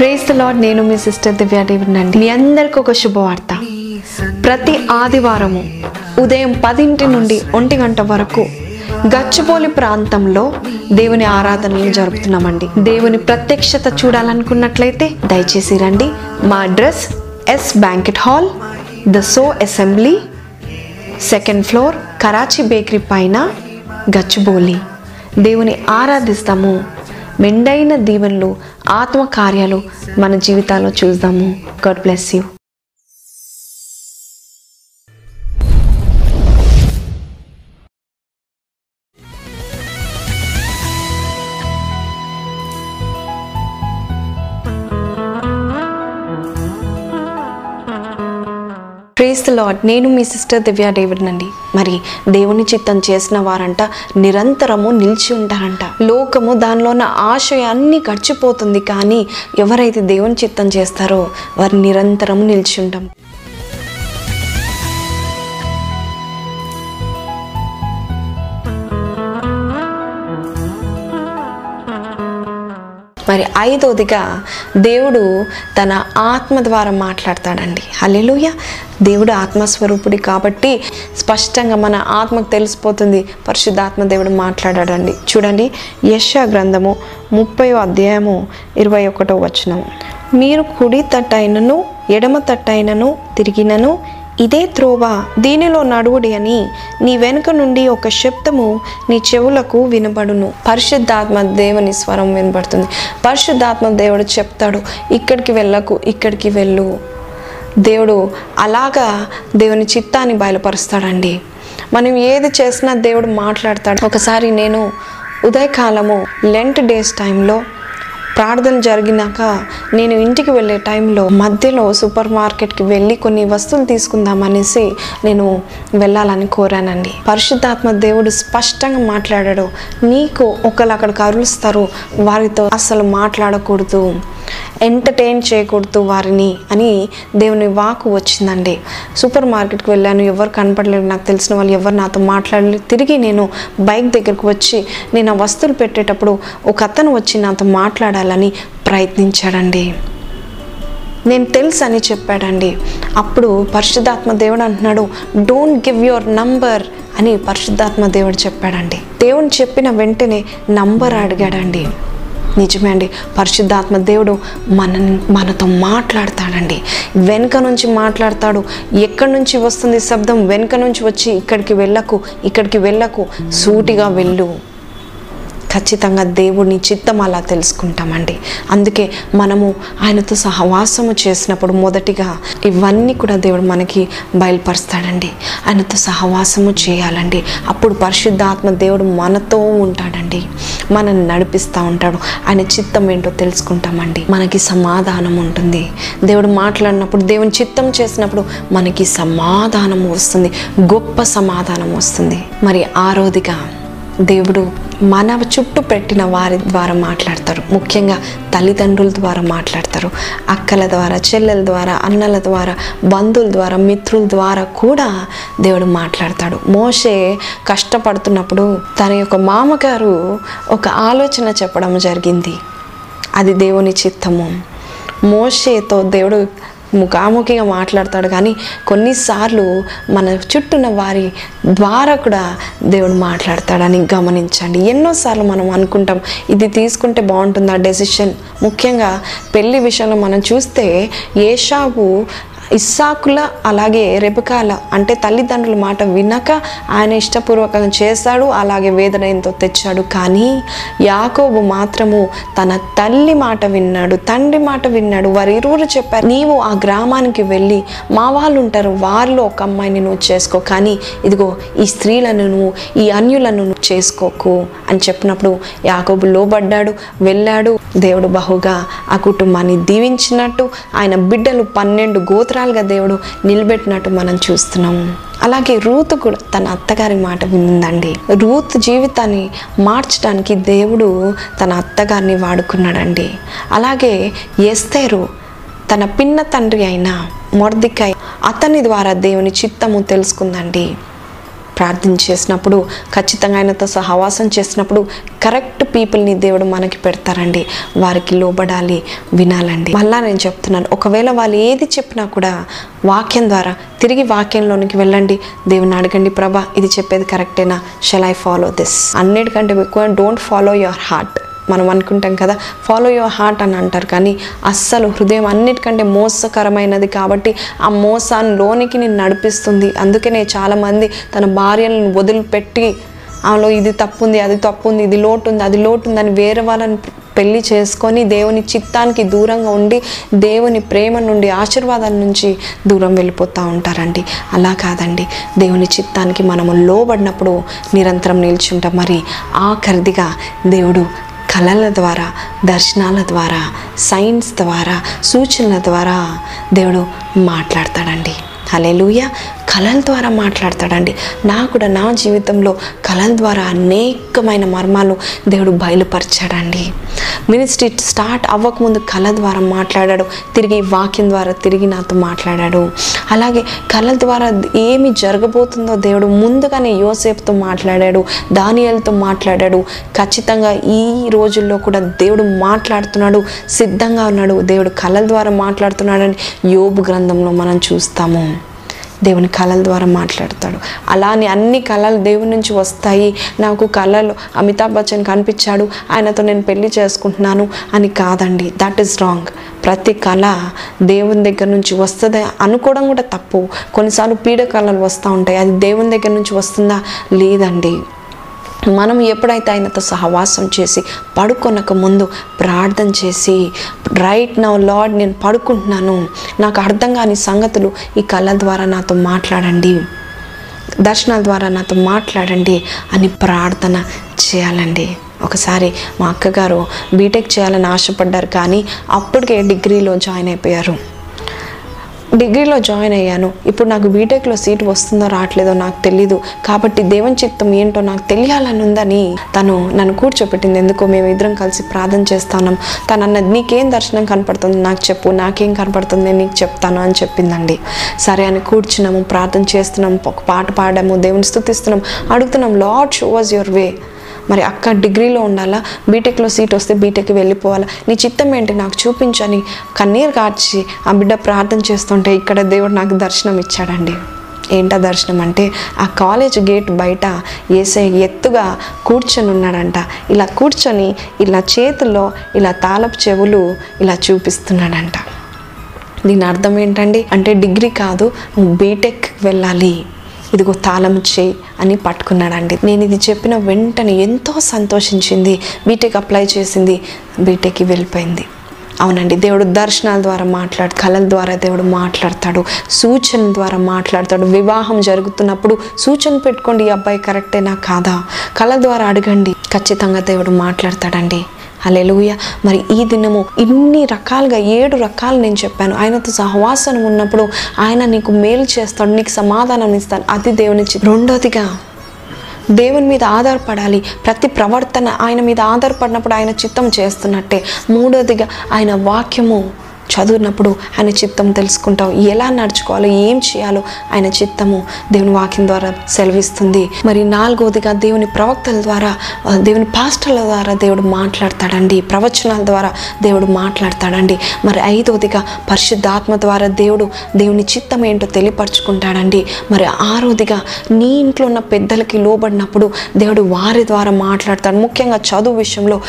Praise the lord నేను మీ sister Divya David అండి మీ అందరికి ఒక శుభవార్త. ప్రతి ఆదివారము ఉదయం పదింటి నుండి ఒంటి గంట వరకు గచ్చిబౌలి ప్రాంతంలో దేవుని ఆరాధనలు జరుపుతున్నామండి. దేవుని ప్రత్యక్షత చూడాలనుకున్నట్లయితే దయచేసి రండి. మా address S banquet hall the Saw Assembly second floor Karachi bakery పైన గచ్చిబౌలి. దేవుని ఆరాధిస్తాము. మెండైన దీవెనలు ఆత్మ కార్యాలు మన జీవితాల్లో చూద్దాము. God bless you praise Lord నేను మీ సిస్టర్ దివ్యా డేవిడ్ నండి మరి దేవుని చిత్తం చేసిన వారంట నిరంతరము నిలిచి ఉంటారంట. లోకము దానిలో ఉన్న ఆశయాన్ని గడిచిపోతుంది. కానీ ఎవరైతే దేవుని చిత్తం చేస్తారో వారు నిరంతరము నిలిచి ఉంటాం. మరి ఐదోదిగా దేవుడు తన ఆత్మ ద్వారా మాట్లాడతాడండి. అల్లెలుయ దేవుడు ఆత్మస్వరూపుడి కాబట్టి స్పష్టంగా మన ఆత్మకు తెలిసిపోతుంది. పరిశుద్ధాత్మ దేవుడు మాట్లాడాడండి. చూడండి యశ గ్రంథము ముప్పై అధ్యాయము ఇరవై ఒకటో వచనం. మీరు కుడి తట్టైనను ఎడమ తట్టైనను తిరిగినను ఇదే త్రోవ దీనిలో నడువుడి అని నీ వెనుక నుండి ఒక శబ్దము నీ చెవులకు వినబడును. పరిశుద్ధాత్మ దేవుని స్వరం వినబడుతుంది. పరిశుద్ధాత్మ దేవుడు చెప్తాడు ఇక్కడికి వెళ్ళకు ఇక్కడికి వెళ్ళు. దేవుడు అలాగా దేవుని చిత్తాన్ని బయలుపరుస్తాడండి. మనం ఏది చేసినా దేవుడు మాట్లాడతాడు. ఒకసారి నేను ఉదయకాలము లెంట్ డేస్ టైంలో ప్రార్థన జరిగినాక నేను ఇంటికి వెళ్ళే టైంలో మధ్యలో సూపర్ మార్కెట్కి వెళ్ళి కొన్ని వస్తువులు తీసుకుందామనేసి నేను వెళ్ళాలని కోరానండి. పరిశుద్ధాత్మ దేవుడు స్పష్టంగా మాట్లాడాడు నీకు ఒకళ్ళు అక్కడ కరులుస్తారు వారితో అసలు మాట్లాడకూడదు. ఎంటర్టైన్ చేయకూడదు వారిని అని దేవుని వాకు వచ్చిందండి. సూపర్ మార్కెట్కి వెళ్ళాను ఎవరు కనపడలేదు నాకు తెలిసిన వాళ్ళు ఎవరు నాతో మాట్లాడలేదు తిరిగి నేను బైక్ దగ్గరకు వచ్చి నేను ఆ వస్తువులు పెట్టేటప్పుడు ఒక అతను వచ్చి నాతో మాట్లాడాలని ప్రయత్నించాడండి. నేను తెలుసు అని చెప్పాడండి. అప్పుడు పరిశుద్ధాత్మ దేవుడు అంటున్నాడు డోంట్ గివ్ యువర్ నంబర్ అని పరిశుద్ధాత్మ దేవుడు చెప్పాడండి. దేవుని చెప్పిన వెంటనే నంబర్ అడిగాడండి. నిజమే అండి. పరిశుద్ధాత్మ దేవుడు మన మనతో మాట్లాడతాడండి. వెనుక నుంచి మాట్లాడతాడు. ఎక్కడి నుంచి వస్తుంది శబ్దం? వెనుక నుంచి వచ్చి ఇక్కడికి వెళ్ళకు ఇక్కడికి వెళ్ళకు. సూటిగా వెళ్ళు. ఖచ్చితంగా దేవుడిని చిత్తం అలా తెలుసుకుంటామండి. అందుకే మనము ఆయనతో సహవాసము చేసినప్పుడు మొదటిగా ఇవన్నీ కూడా దేవుడు మనకి బయలుపరుస్తాడండి. ఆయనతో సహవాసము చేయాలండి. అప్పుడు పరిశుద్ధాత్మ దేవుడు మనతో ఉంటాడండి. మనల్ని నడిపిస్తూ ఉంటాడు. ఆయన చిత్తం ఏంటో తెలుసుకుంటామండి. మనకి సమాధానం ఉంటుంది. దేవుడు మాట్లాడినప్పుడు దేవుని చిత్తం చేసినప్పుడు మనకి సమాధానం వస్తుంది. గొప్ప సమాధానం వస్తుంది. మరి ఆరోదిగా దేవుడు మన చుట్టూ పెట్టిన వారి ద్వారా మాట్లాడతారు. ముఖ్యంగా తల్లిదండ్రుల ద్వారా మాట్లాడతారు. అక్కల ద్వారా చెల్లెల ద్వారా అన్నల ద్వారా బంధువుల ద్వారా మిత్రుల ద్వారా కూడా దేవుడు మాట్లాడతాడు. మోషే కష్టపడుతున్నప్పుడు తన యొక్క మామగారు ఒక ఆలోచన చెప్పడం జరిగింది. అది దేవుని చిత్తము. మోషేతో దేవుడు ముఖాముఖిగా మాట్లాడతాడు. కానీ కొన్నిసార్లు మన చుట్టూన్న వారి ద్వారా కూడా దేవుడు మాట్లాడతాడని గమనించండి. ఎన్నోసార్లు మనం అనుకుంటాం ఇది తీసుకుంటే బాగుంటుంది ఆ డెసిషన్. ముఖ్యంగా పెళ్ళి విషయంలో మనం చూస్తే ఏషావు ఇస్సాకుల అలాగే రెబకాల అంటే తల్లిదండ్రుల మాట వినక ఆయన ఇష్టపూర్వకంగా చేశాడు అలాగే వేదన ఎంతో తెచ్చాడు. కానీ యాకోబు మాత్రము తన తల్లి మాట విన్నాడు తండ్రి మాట విన్నాడు. వారి ఇరువురు చెప్పారు నీవు ఆ గ్రామానికి వెళ్ళి మా వాళ్ళు ఉంటారు వారిలో ఒక అమ్మాయిని నువ్వు చేసుకో. కానీ ఇదిగో ఈ స్త్రీలను నువ్వు ఈ అన్యులను నువ్వు చేసుకోకు. అని చెప్పినప్పుడు యాకోబు లోబడ్డాడు వెళ్ళాడు. దేవుడు బహుగా ఆ కుటుంబాన్ని దీవించినట్టు ఆయన బిడ్డలు పన్నెండు సంవత్సరాలుగా దేవుడు నిలబెట్టినట్టు మనం చూస్తున్నాం. అలాగే రూత్ కూడా తన అత్తగారి మాట విందండి రూత్ జీవితాన్ని మార్చడానికి దేవుడు తన అత్తగారిని వాడుకున్నాడండి. అలాగే ఎస్తేరు తన పిన్న తండ్రి అయిన మొర్దికాయ్ అతని ద్వారా దేవుని చిత్తము తెలుసుకుందండి. ప్రార్థన చేసినప్పుడు ఖచ్చితంగా ఆయనతో సహవాసం చేసినప్పుడు కరెక్ట్ పీపుల్ని దేవుడు మనకి పెడతారండి. వారికి లోబడాలి వినాలండి. మళ్ళా నేను చెప్తున్నాను ఒకవేళ వాళ్ళు ఏది చెప్పినా కూడా వాక్యం ద్వారా తిరిగి వాక్యంలోనికి వెళ్ళండి. దేవుని అడగండి ప్రభా ఇది చెప్పేది కరెక్టేనా? షెల్ ఐ ఫాలో దిస్ అన్నిటికంటే ఎక్కువ డోంట్ ఫాలో యువర్ హార్ట్ మనం అనుకుంటాం కదా ఫాలో యువర్ హార్ట్ అని అంటారు. కానీ అస్సలు హృదయం అన్నిటికంటే మోసకరమైనది కాబట్టి ఆ మోసాన్ని లోనికి నేను నడిపిస్తుంది అందుకనే చాలామంది తన భార్యలను వదిలిపెట్టి ఆమెలో ఇది తప్పు ఉంది అది తప్పు ఉంది ఇది లోటు ఉంది అది లోటు ఉంది అని వేరే వాళ్ళని పెళ్ళి చేసుకొని దేవుని చిత్తానికి దూరంగా ఉండి దేవుని ప్రేమ నుండి ఆశీర్వాదాల నుంచి దూరం వెళ్ళిపోతూ ఉంటారండి. అలా కాదండి. దేవుని చిత్తానికి మనము లోబడినప్పుడు నిరంతరం నిల్చుంటాం. మరి ఆఖరిదిగా దేవుడు కళల ద్వారా దర్శనాల ద్వారా సైన్స్ ద్వారా సూచనల ద్వారా దేవుడు మాట్లాడతాడండి. హలెలుయ కళల ద్వారా మాట్లాడతాడండి. నా కూడా నా జీవితంలో కళల ద్వారా అనేకమైన మర్మాలు దేవుడు బయలుపరిచాడండి. మినిస్ట్రీ స్టార్ట్ అవ్వకముందు కళ ద్వారా మాట్లాడాడు. తిరిగి వాక్యం ద్వారా తిరిగి నాతో మాట్లాడాడు. అలాగే కళల ద్వారా ఏమి జరగబోతుందో దేవుడు ముందుగానే యోసేపుతో మాట్లాడాడు. దానియాలతో మాట్లాడాడు. ఖచ్చితంగా ఈ రోజుల్లో కూడా దేవుడు మాట్లాడుతున్నాడు. సిద్ధంగా ఉన్నాడు. దేవుడు కళల ద్వారా మాట్లాడుతున్నాడని యోబు గ్రంథంలో మనం చూస్తాము. దేవుని కళల ద్వారా మాట్లాడతాడు. అలానే అన్ని కళలు దేవుని నుంచి వస్తాయి. నాకు కళలు అమితాబ్ బచ్చన్ కనిపించాడు. ఆయనతో నేను పెళ్ళి చేసుకుంటున్నాను అని కాదండి. దట్ ఈస్ రాంగ్ ప్రతి కళ దేవుని దగ్గర నుంచి వస్తుంది? అనుకోవడం కూడా తప్పు. కొన్నిసార్లు పీడ కళలు వస్తూ ఉంటాయి. అది దేవుని దగ్గర నుంచి వస్తుందా? లేదండి. మనం ఎప్పుడైతే ఆయనతో సహవాసం చేసి పడుకొనక ముందు ప్రార్థన చేసి రైట్ నా లార్డ్ నేను పడుకుంటున్నాను. నాకు అర్థం కాని సంగతులు ఈ కళ ద్వారా నాతో మాట్లాడండి. దర్శనాల ద్వారా నాతో మాట్లాడండి అని ప్రార్థన చేయాలండి. ఒకసారి మా అక్కగారు బీటెక్ చేయాలని ఆశపడ్డారు కానీ అప్పటికే డిగ్రీలో జాయిన్ అయిపోయారు. డిగ్రీలో జాయిన్ అయ్యాను. ఇప్పుడు నాకు బీటెక్లో సీట్ వస్తుందో రావట్లేదో నాకు తెలీదు. కాబట్టి దేవుని చిత్తం ఏంటో నాకు తెలియాలని ఉందని తను నన్ను కూర్చోపెట్టింది. ఎందుకో మేము ఇద్దరం కలిసి ప్రార్థన చేస్తాను. తను అన్నది నీకేం దర్శనం కనపడుతుంది? నాకు చెప్పు. నాకేం కనపడుతుంది? నేను నీకు చెప్తాను అని చెప్పిందండి. సరే అని కూర్చున్నాము ప్రార్థన చేస్తున్నాము ఒక పాట పాడాము దేవుని స్థుతిస్తున్నాం అడుగుతున్నాం Lord show was your way మరి అక్క డిగ్రీలో ఉండాలా? బీటెక్లో సీట్ వస్తే బీటెక్కి వెళ్ళిపోవాలా? నీ చిత్తం ఏంటి? నాకు చూపించని కన్నీరు కార్చి ఆ బిడ్డ ప్రార్థన చేస్తుంటే ఇక్కడ దేవుడు నాకు దర్శనం ఇచ్చాడండి. ఏంటా దర్శనం అంటే ఆ కాలేజ్ గేట్ బయట ఏసై ఎత్తుగా కూర్చొని ఉన్నాడంట. ఇలా కూర్చొని ఇలా చేతుల్లో ఇలా తాళపు చెవులు ఇలా చూపిస్తున్నాడంట. దీని అర్థం ఏంటండి? అంటే డిగ్రీ కాదు బీటెక్ వెళ్ళాలి. ఇదిగో తాళం చేయి అని పట్టుకున్నాడండి. నేను ఇది చెప్పిన వెంటనే ఎంతో సంతోషించింది. బీటెక్ అప్లై చేసింది. బీటెక్కి వెళ్ళిపోయింది. అవునండి దేవుడు దర్శనాల ద్వారా మాట్లాడు కళల ద్వారా దేవుడు మాట్లాడతాడు సూచన ద్వారా మాట్లాడతాడు. వివాహం జరుగుతున్నప్పుడు సూచన పెట్టుకోండి ఈ అబ్బాయి కరెక్టేనా కాదా? కళ ద్వారా అడగండి. ఖచ్చితంగా దేవుడు మాట్లాడతాడండి. హల్లెలూయా. మరి ఈ దినము ఇన్ని రకాలుగా ఏడు రకాలు నేను చెప్పాను. ఆయనతో సహవాసం ఉన్నప్పుడు ఆయన నీకు మేలు చేస్తాడు నీకు సమాధానం ఇస్తాడు. అది దేవుని రెండోదిగా దేవుని మీద ఆధారపడాలి. ప్రతి ప్రవర్తన ఆయన మీద ఆధారపడినప్పుడు ఆయన చిత్తం చేస్తున్నట్టే. మూడోదిగా ఆయన వాక్యము చదివినప్పుడు ఆయన చిత్తం తెలుసుకుంటాం ఎలా నడుచుకోవాలో ఏం చేయాలో ఆయన చిత్తము దేవుని వాక్యం ద్వారా సెలవిస్తుంది. మరి నాలుగోదిగా దేవుని ప్రవక్తల ద్వారా దేవుని పాస్టర్ల ద్వారా దేవుడు మాట్లాడతాడండి. ప్రవచనాల ద్వారా దేవుడు మాట్లాడతాడండి. మరి ఐదోదిగా పరిశుద్ధాత్మ ద్వారా దేవుడు దేవుని చిత్తం ఏంటో తెలియపరచుకుంటాడండి. మరి ఆరోదిగా నీ ఇంట్లో ఉన్న పెద్దలకి లోబడినప్పుడు దేవుడు వారి ద్వారా మాట్లాడతాడు. ముఖ్యంగా చదువు విషయంలో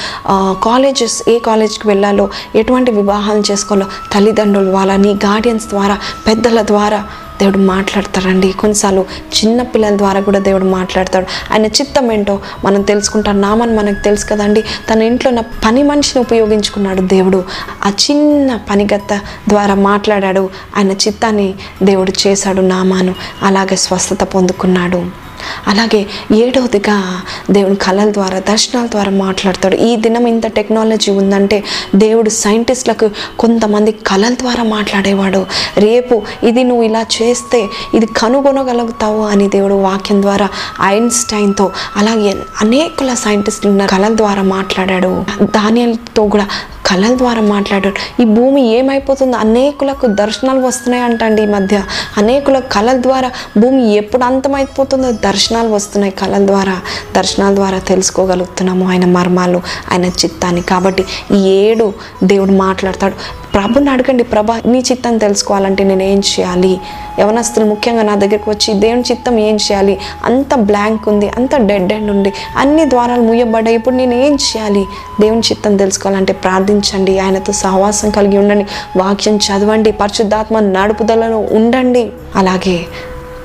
కాలేజెస్ ఏ కాలేజ్కి వెళ్ళాలో ఎటువంటి వివాహాలు చేసుకోవాలో తల్లిదండ్రుల ద్వారా నీ గార్డియన్స్ ద్వారా పెద్దల ద్వారా దేవుడు మాట్లాడతాడండి కొన్నిసార్లు చిన్న పిల్లల ద్వారా కూడా దేవుడు మాట్లాడతాడు. ఆయన చిత్తం ఏంటో మనం తెలుసుకుంటాం. నామని మనకు తెలుసు కదండి. తన ఇంట్లో ఉన్న పని మనిషిని ఉపయోగించుకున్నాడు దేవుడు. ఆ చిన్న పనిగత్త ద్వారా మాట్లాడాడు. ఆయన చిత్తాన్ని దేవుడు చేశాడు నామాను. అలాగే స్వస్థత పొందుకున్నాడు. అలాగే ఏడవదిగా దేవుని కళల ద్వారా దర్శనాల ద్వారా మాట్లాడతాడు. ఈ దినం ఇంత టెక్నాలజీ ఉందంటే దేవుడు సైంటిస్టులకు కొంతమంది కళల ద్వారా మాట్లాడేవాడు. రేపు ఇది నువ్వు ఇలా చే చేస్తే ఇది కనుగొనగలుగుతావు అని దేవుడు వాక్యం ద్వారా ఐన్స్టైన్తో అలాగే అనేకుల సైంటిస్టులు ఉన్న కళల ద్వారా మాట్లాడాడు. ధాన్యాలతో కూడా కళల ద్వారా మాట్లాడాడు. ఈ భూమి ఏమైపోతుందో అనేకులకు దర్శనాలు వస్తున్నాయి అంటండి ఈ మధ్య. అనేకుల కళల ద్వారా భూమి ఎప్పుడు అంతమైపోతుందో దర్శనాలు వస్తున్నాయి కళల ద్వారా. దర్శనాల ద్వారా తెలుసుకోగలుగుతున్నాము ఆయన మర్మాలు ఆయన చిత్తాన్ని. కాబట్టి ఈ ఏడు దేవుడు మాట్లాడతాడు. ప్రభుని అడగండి ప్రభా నీ చిత్తం తెలుసుకోవాలంటే నేను ఏం చేయాలి? యవనస్తులు ముఖ్యంగా నా దగ్గరికి వచ్చి దేవుని చిత్తం ఏం చేయాలి? అంత బ్లాంక్ ఉంది అంత డెడ్ ఎండ్ ఉంది అన్ని ద్వారాలు ముయ్యబడ్డాయి ఇప్పుడు నేను ఏం చేయాలి? దేవుని చిత్తం తెలుసుకోవాలంటే ప్రార్థించండి ఆయనతో సహవాసం కలిగి ఉండండి వాక్యం చదవండి పరిశుద్ధాత్మ నడుపుదలలో ఉండండి. అలాగే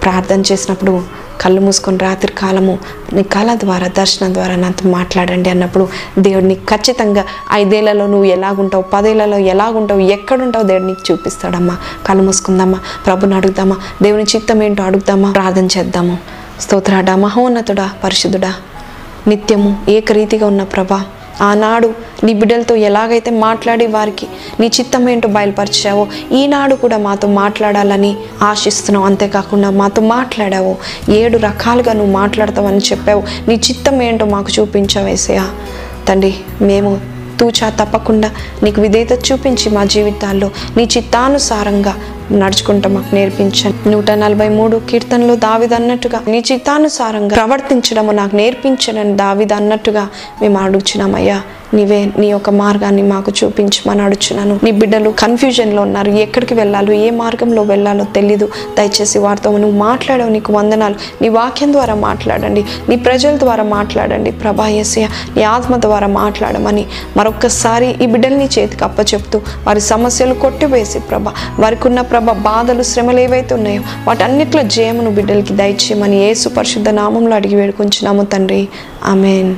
ప్రార్థన చేసినప్పుడు కళ్ళు మూసుకొని రాత్రి కాలము నీ కళ ద్వారా దర్శనం ద్వారా నాతో మాట్లాడండి అన్నప్పుడు దేవుడిని ఖచ్చితంగా ఐదేళ్ళలో నువ్వు ఎలాగుంటావు పదేళ్ళలో ఎలాగుంటావు ఎక్కడుంటావు దేవుడు నీకు చూపిస్తాడమ్మా. కళ్ళు మూసుకుందామా ప్రభుని అడుగుదామా దేవుని చిత్తం ఏంటో అడుగుదామా ప్రార్థన చేద్దాము. స్తోత్రాడా మహోన్నతుడా పరిశుద్ధుడా నిత్యము ఏకరీతిగా ఉన్న ప్రభా ఆనాడు నీ బిడ్డలతో ఎలాగైతే మాట్లాడి వారికి నీ చిత్తం ఏంటో బయలుపరిచావో ఈనాడు కూడా మాతో మాట్లాడాలని ఆశిస్తున్నావు. అంతేకాకుండా మాతో మాట్లాడావు ఏడు రకాలుగా నువ్వు మాట్లాడతావని చెప్పావు. నీ చిత్తం ఏంటో మాకు చూపించావేసయా తండ్రి మేము తూచా తప్పకుండా నీకు విధేయత చూపించి మా జీవితాల్లో నీ చిత్తానుసారంగా నడుచుకుంటా మాకు నేర్పించండి. నూట నలభై మూడు కీర్తనలో దావిద అన్నట్టుగా నీ చిత్తానుసారంగా ప్రవర్తించడము నాకు నేర్పించడని దావిద అన్నట్టుగా మేము అడుగుచున్నామయ్యా. నీవే నీ యొక్క మార్గాన్ని మాకు చూపించమని అడుచున్నాను. నీ బిడ్డలు కన్ఫ్యూజన్లో ఉన్నారు. ఎక్కడికి వెళ్ళాలో ఏ మార్గంలో వెళ్ళాలో తెలీదు. దయచేసి వారితో నువ్వు మాట్లాడవు నీకు వందనాలు. నీ వాక్యం ద్వారా మాట్లాడండి. నీ ప్రజల ద్వారా మాట్లాడండి. ప్రభా యేసయ్య నీ ఆత్మ ద్వారా మాట్లాడమని మరొక్కసారి ఈ బిడ్డల్ని చేతికి అప్పచెప్తూ వారి సమస్యలు కొట్టివేసి ప్రభ వారికి ఉన్న ప్రభ బాధలు శ్రమలు ఏవైతే ఉన్నాయో వాటన్నిటిలో జయమును బిడ్డలకి దయచేయమని యేసు పరిశుద్ధ నామంలో అడిగి వేడుకుంటున్నాము తండ్రి. ఆమెన్.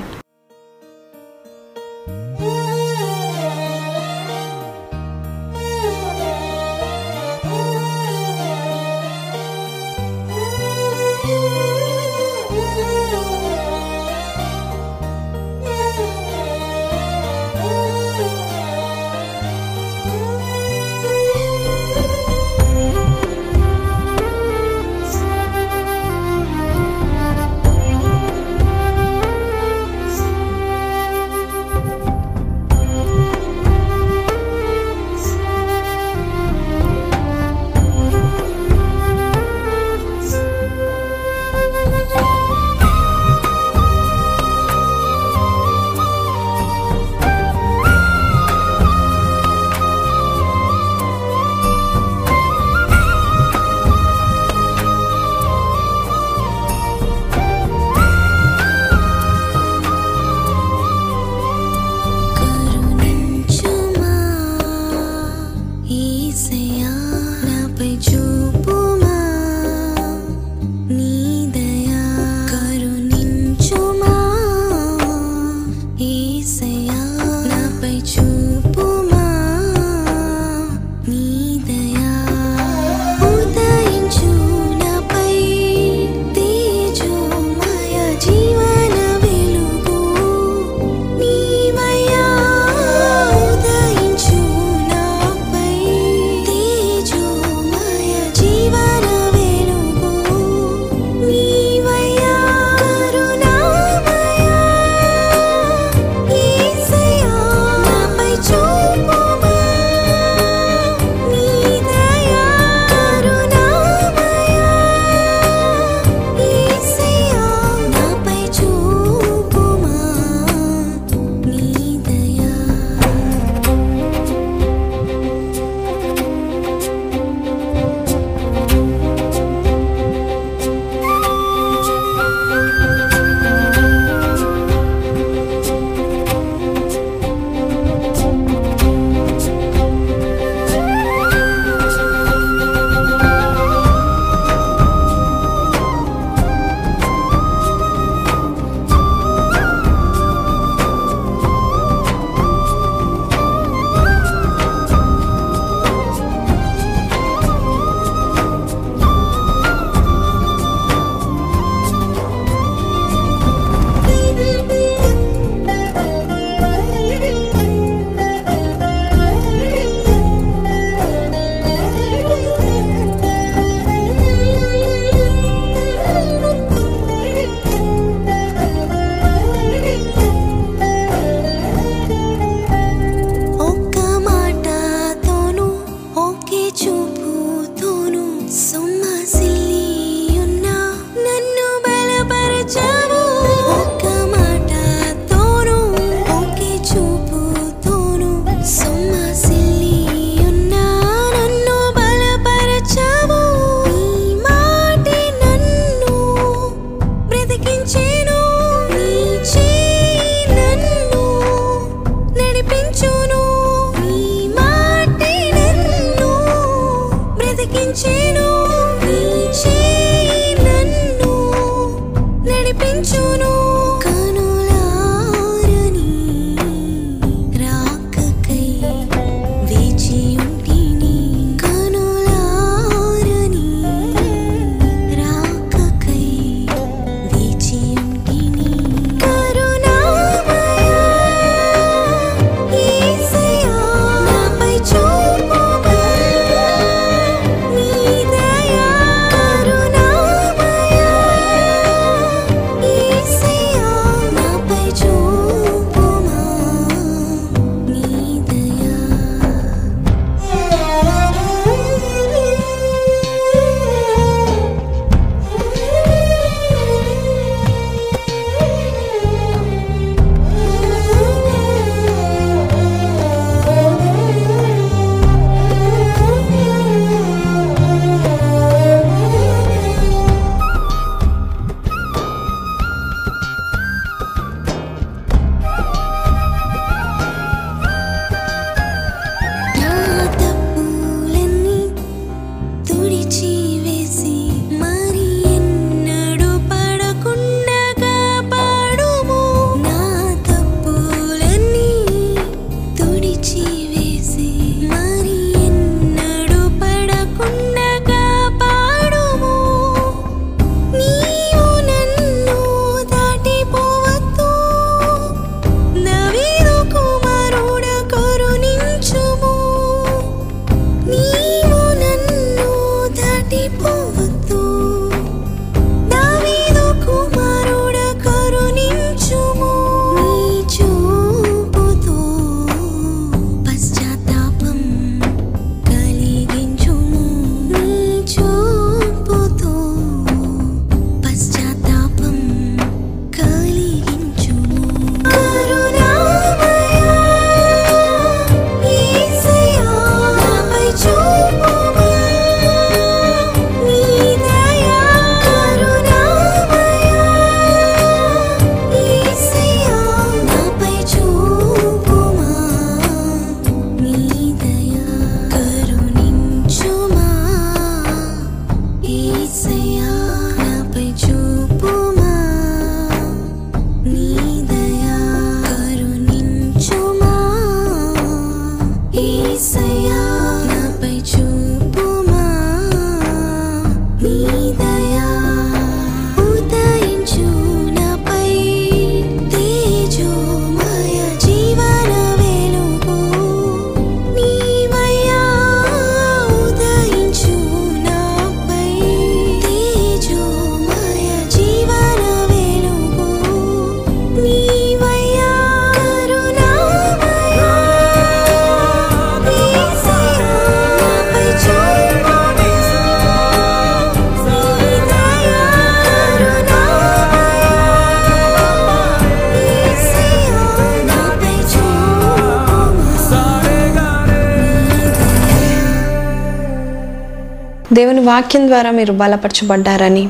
దేవుని వాక్యం ద్వారా మీరు బలపరచబడ్డారని.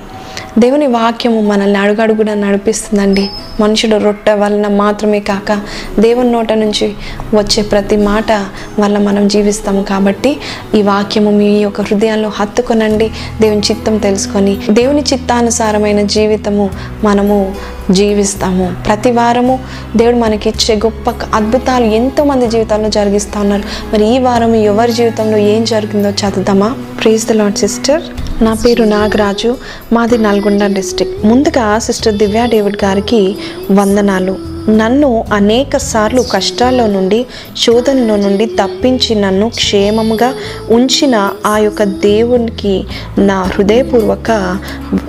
దేవుని వాక్యము మనల్ని అడుగడుగున నడిపిస్తుందండి. మనుషుడు రొట్టె వలన మాత్రమే కాక దేవుని నోట నుంచి వచ్చే ప్రతి మాట వల్ల మనం జీవిస్తాము కాబట్టి ఈ వాక్యము మీ యొక్క హృదయాల్లో హత్తుకొనండి. దేవుని చిత్తం తెలుసుకొని దేవుని చిత్తానుసారమైన జీవితము మనము జీవిస్తాము. ప్రతి వారము దేవుడు మనకి ఇచ్చే గొప్ప అద్భుతాలు ఎంతో మంది జీవితాల్లో జరిగిస్తూ ఉన్నారు. మరి ఈ వారం ఎవరి జీవితంలో ఏం జరిగిందో చదువుదామా ప్రీజ్ ద లాడ్ సిస్టర్ నా పేరు నాగరాజు. మాది నల్గొండ డిస్టిక్ ముందుగా సిస్టర్ దివ్యా డేవిడ్ గారికి వందనాలు. నన్ను అనేక సార్లు కష్టాల్లో నుండి శోధనలో నుండి తప్పించి నన్ను క్షేమముగా ఉంచిన ఆ యొక్క దేవునికి నా హృదయపూర్వక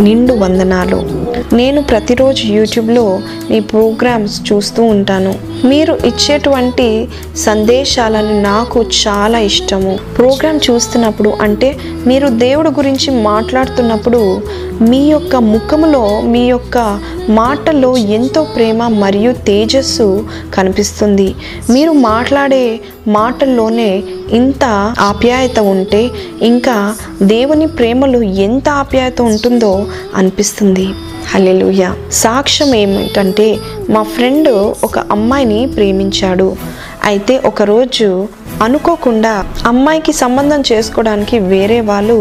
నిండు వందనాలు. నేను ప్రతిరోజు యూట్యూబ్లో మీ ప్రోగ్రామ్స్ చూస్తూ ఉంటాను. మీరు ఇచ్చేటువంటి సందేశాలను నాకు చాలా ఇష్టము. ప్రోగ్రామ్ చూస్తున్నప్పుడు అంటే మీరు దేవుడు గురించి మాట్లాడుతున్నప్పుడు మీ యొక్క ముఖములో మీ యొక్క మాటల్లో ఎంతో ప్రేమ మరియు తేజస్సు కనిపిస్తుంది. మీరు మాట్లాడే మాటల్లోనే ఇంత ఆప్యాయత ఉంటే ఇంకా దేవుని ప్రేమలో ఎంత ఆప్యాయత ఉంటుందో అనిపిస్తుంది. హలెలుయ సాక్ష్యం ఏమిటంటే మా ఫ్రెండ్ ఒక అమ్మాయిని ప్రేమించాడు. అయితే ఒకరోజు అనుకోకుండా అమ్మాయికి సంబంధం చేసుకోవడానికి వేరే వాళ్ళు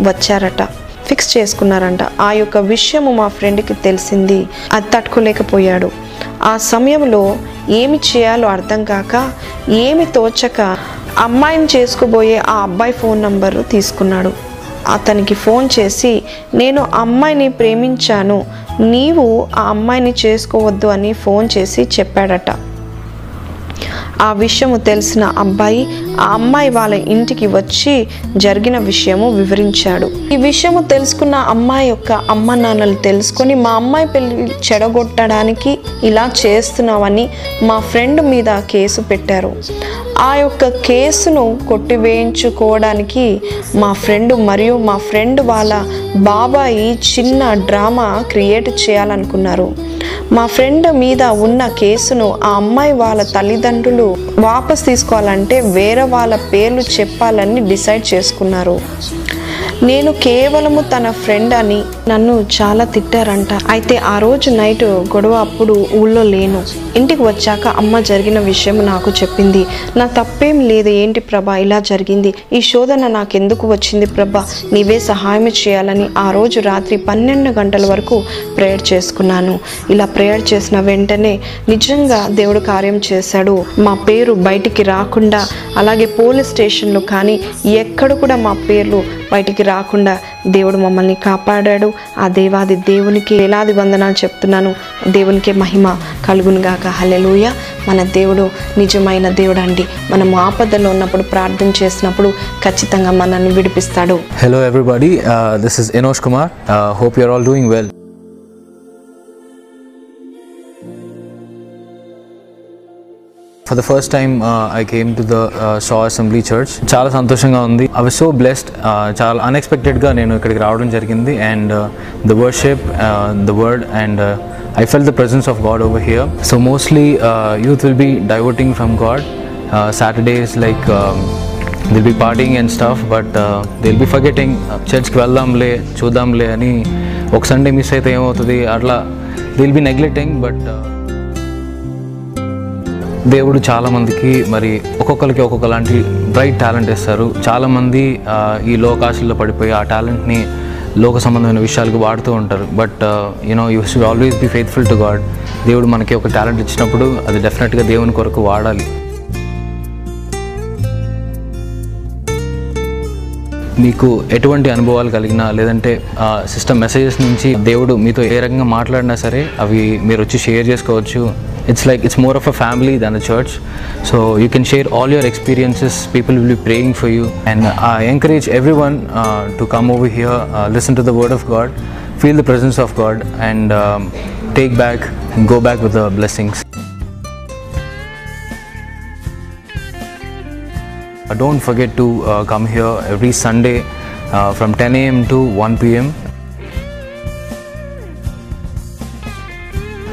వచ్చారట. ఫిక్స్ చేసుకున్నారంట. ఆ యొక్క విషయము మా ఫ్రెండ్కి తెలిసింది. అది తట్టుకోలేకపోయాడు. ఆ సమయంలో ఏమి చేయాలో అర్థం కాక ఏమి తోచక అమ్మాయిని చేసుకోబోయే ఆ అబ్బాయి ఫోన్ నంబర్ తీసుకున్నాడు. అతనికి ఫోన్ చేసి నేను అమ్మాయిని ప్రేమించాను. నీవు ఆ అమ్మాయిని చేసుకోవద్దు అని ఫోన్ చేసి చెప్పాడట. ఆ విషయము తెలిసిన అబ్బాయి ఆ అమ్మాయి వాళ్ళ ఇంటికి వచ్చి జరిగిన విషయము వివరించాడు. ఈ విషయము తెలుసుకున్న అమ్మాయి యొక్క అమ్మ నాన్నలు తెలుసుకొని మా అమ్మాయి పెళ్ళి చెడగొట్టడానికి ఇలా చేస్తున్నామని మా ఫ్రెండ్ మీద కేసు పెట్టారు. ఆ యొక్క కేసును కొట్టివేయించుకోవడానికి మా ఫ్రెండ్ మరియు మా ఫ్రెండ్ వాళ్ళ బాబాయి చిన్న డ్రామా క్రియేట్ చేయాలనుకున్నారు. మా ఫ్రెండ్ మీద ఉన్న కేసును ఆ అమ్మాయి వాళ్ళ తల్లిదండ్రులు వాపస్ తీసుకోవాలంటే వేరే వాళ్ళ పేర్లు చెప్పాలని డిసైడ్ చేసుకున్నారు. నేను కేవలము తన ఫ్రెండ్ అని నన్ను చాలా తిట్టారంట. అయితే ఆ రోజు నైట్ గొడవ అప్పుడు ఊళ్ళో లేను. ఇంటికి వచ్చాక అమ్మ జరిగిన విషయం నాకు చెప్పింది. నా తప్పేం లేదు ఏంటి ప్రభా ఇలా జరిగింది. ఈ శోధన నాకెందుకు వచ్చింది ప్రభా? నీవే సహాయం చేయాలని ఆ రోజు రాత్రి పన్నెండు గంటల వరకు ప్రేయర్ చేసుకున్నాను. ఇలా ప్రేయర్ చేసిన వెంటనే నిజంగా దేవుడు కార్యం చేశాడు. మా పేరు బయటికి రాకుండా అలాగే పోలీస్ స్టేషన్లు కానీ ఎక్కడ కూడా మా పేర్లు బయటికి రాకుండా దేవుడు మమ్మల్ని కాపాడాడు. ఆ దేవాది దేవునికి వేలాది వందనాలు చెప్తున్నాను. దేవునికే మహిమ కలుగునుగాక హలెలుయ మన దేవుడు నిజమైన దేవుడు అండి మనం ఆపదలో ఉన్నప్పుడు ప్రార్థన చేసినప్పుడు ఖచ్చితంగా మనల్ని విడిపిస్తాడు. Hello everybody this is Enosh Kumar hope you are all doing well for the first time I came to the came Assembly church చాలా సంతోషంగా ఉంది. ఐ వాజ్ సో బ్లెస్డ్ చాలా అన్ఎక్స్పెక్టెడ్గా నేను ఇక్కడికి రావడం జరిగింది. And the worship the word and I felt the presence of God over here so mostly youth will be diverting from God Saturdays like they'll be partying and stuff but they'll be forgetting చర్చ్కి వెళ్దాంలే చూద్దాంలే అని ఒక Sunday miss అయితే ఏమవుతుంది? అట్లా Dil B neglecting but దేవుడు చాలామందికి మరి ఒక్కొక్కరికి ఒక్కొక్కలాంటి బ్రైట్ టాలెంట్ ఇస్తారు చాలామంది ఈ లోకాశల్లో పడిపోయి ఆ టాలెంట్ని లోక సంబంధమైన విషయాలకు వాడుతూ ఉంటారు. But you know you should always be faithful to God దేవుడు మనకి ఒక టాలెంట్ ఇచ్చినప్పుడు అది డెఫినెట్గా దేవుని కొరకు వాడాలి. మీకు ఎటువంటి అనుభవాలు కలిగినా లేదంటే సిస్టమ్ మెసేజెస్ నుంచి దేవుడు మీతో ఏ రకంగా మాట్లాడినా సరే అవి మీరు వచ్చి షేర్ చేసుకోవచ్చు. It's like it's more of a family than a church so you can share all your experiences people will be praying for you and I encourage everyone to come over here listen to the word of God feel the presence of God and take back go back with the blessings don't forget to uh, come here every Sunday uh, from 10 a.m. to 1 p.m.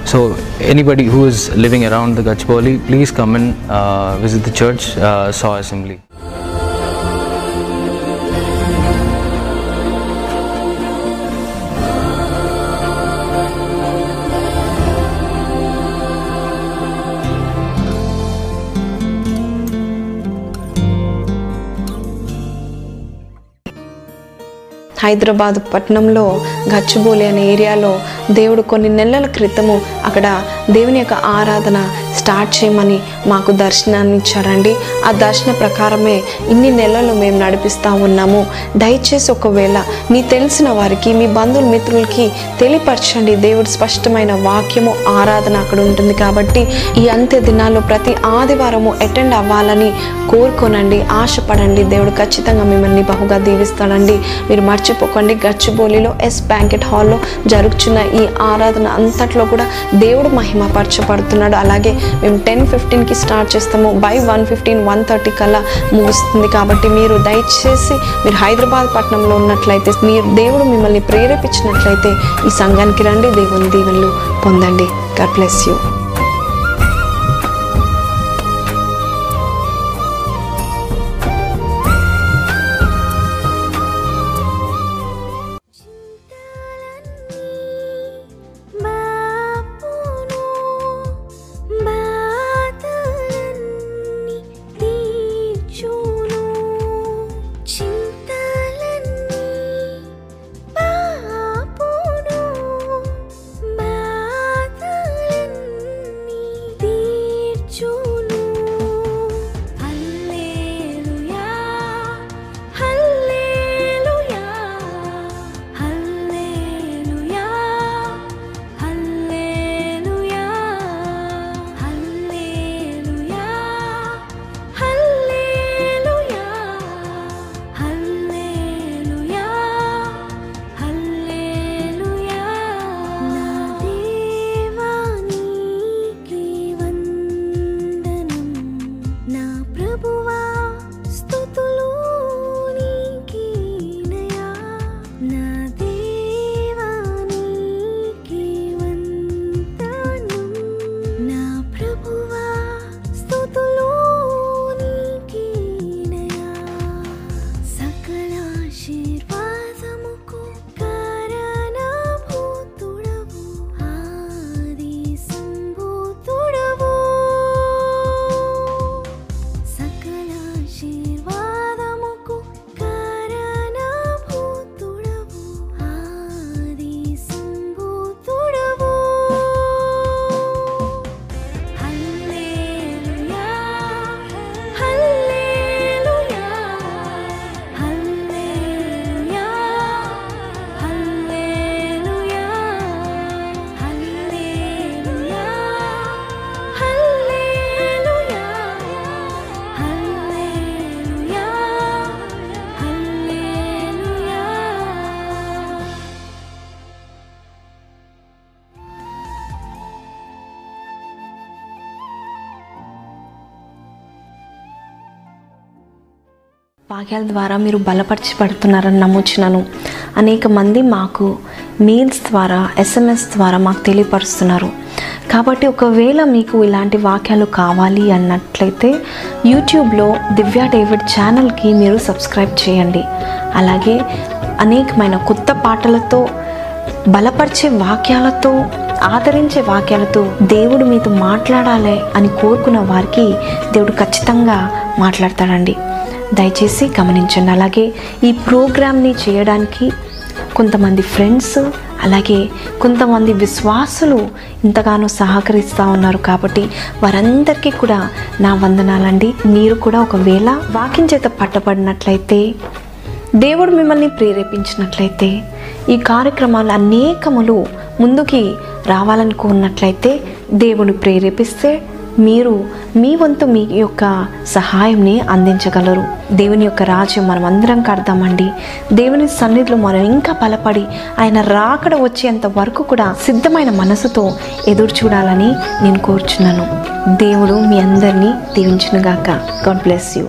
So, anybody who is living around the Gachboli, please come and uh, visit the church, uh, Saw Assembly. Hyderabad పట్టణంలో గచ్చిబౌలి అనే ఏరియాలో దేవుడు కొన్ని నెలల క్రితము అక్కడ దేవుని యొక్క ఆరాధన స్టార్ట్ చేయమని మాకు దర్శనాన్ని ఇచ్చారండి ఆ దర్శన ప్రకారమే ఇన్ని నెలలు మేము నడిపిస్తూ ఉన్నాము. దయచేసి ఒకవేళ మీ తెలిసిన వారికి మీ బంధువుల మిత్రులకి తెలియపరచండి. దేవుడు స్పష్టమైన వాక్యము ఆరాధన అక్కడ ఉంటుంది కాబట్టి ఈ అంత్య దినాల్లో ప్రతి ఆదివారము అటెండ్ అవ్వాలని కోరుకోనండి ఆశపడండి. దేవుడు ఖచ్చితంగా మిమ్మల్ని బహుగా దీవిస్తాడండి. మీరు మర్చి మర్చిపోకండి. గచ్చిబౌలిలో ఎస్ బ్యాంకెట్ హాల్లో జరుగుతున్న ఈ ఆరాధన అంతట్లో కూడా దేవుడు మహిమపరచబడుతున్నాడు అలాగే మేము టెన్ ఫిఫ్టీన్కి స్టార్ట్ చేస్తాము. By one fifteen one thirty కల్లా ముగుస్తుంది. కాబట్టి మీరు దయచేసి మీరు హైదరాబాద్ పట్టణంలో ఉన్నట్లయితే మీరు దేవుడు మిమ్మల్ని ప్రేరేపించినట్లయితే ఈ సంఘానికి రండి. దేవుని దీవెనలు పొందండి. గాడ్ బ్లెస్ యూ sebuah వాక్యాల ద్వారా మీరు బలపరచబడుతున్నారని నమ్ముచున్నాను. అనేక మంది మాకు మెయిల్స్ ద్వారా ఎస్ఎంఎస్ ద్వారా మాకు తెలియపరుస్తున్నారు. కాబట్టి ఒకవేళ మీకు ఇలాంటి వాక్యాలు కావాలి అన్నట్లయితే యూట్యూబ్లో దివ్య డేవిడ్ ఛానల్కి మీరు సబ్స్క్రైబ్ చేయండి. అలాగే అనేకమైన కొత్త పాటలతో బలపరిచే వాక్యాలతో ఆదరించే వాక్యాలతో దేవుడు మీతో మాట్లాడాలి అని కోరుకున్న వారికి దేవుడు ఖచ్చితంగా మాట్లాడతాడండి. దయచేసి గమనించండి. అలాగే ఈ ప్రోగ్రామ్ని చేయడానికి కొంతమంది ఫ్రెండ్స్ అలాగే కొంతమంది విశ్వాసులు ఇంతగానో సహకరిస్తూ ఉన్నారు కాబట్టి వారందరికీ కూడా నా వందనాలండి. మీరు కూడా ఒకవేళ వాకింగ్ చేత పట్టబడినట్లయితే దేవుడు మిమ్మల్ని ప్రేరేపించినట్లయితే ఈ కార్యక్రమాలు అనేకములు ముందుకి రావాలనుకున్నట్లయితే దేవుని ప్రేరేపిస్తే మీరు మీ వంతు మీ యొక్క సహాయంని అందించగలరు. దేవుని యొక్క రాజ్యం మనం అందరం కడదామండి దేవుని సన్నిధిలో మనం ఇంకా బలపడి ఆయన రాకడ వచ్చేంత వరకు కూడా సిద్ధమైన మనసుతో ఎదురు చూడాలని నేను కోరుచున్నాను. దేవుడు మీ అందరినీ దీవించునుగాక. God bless you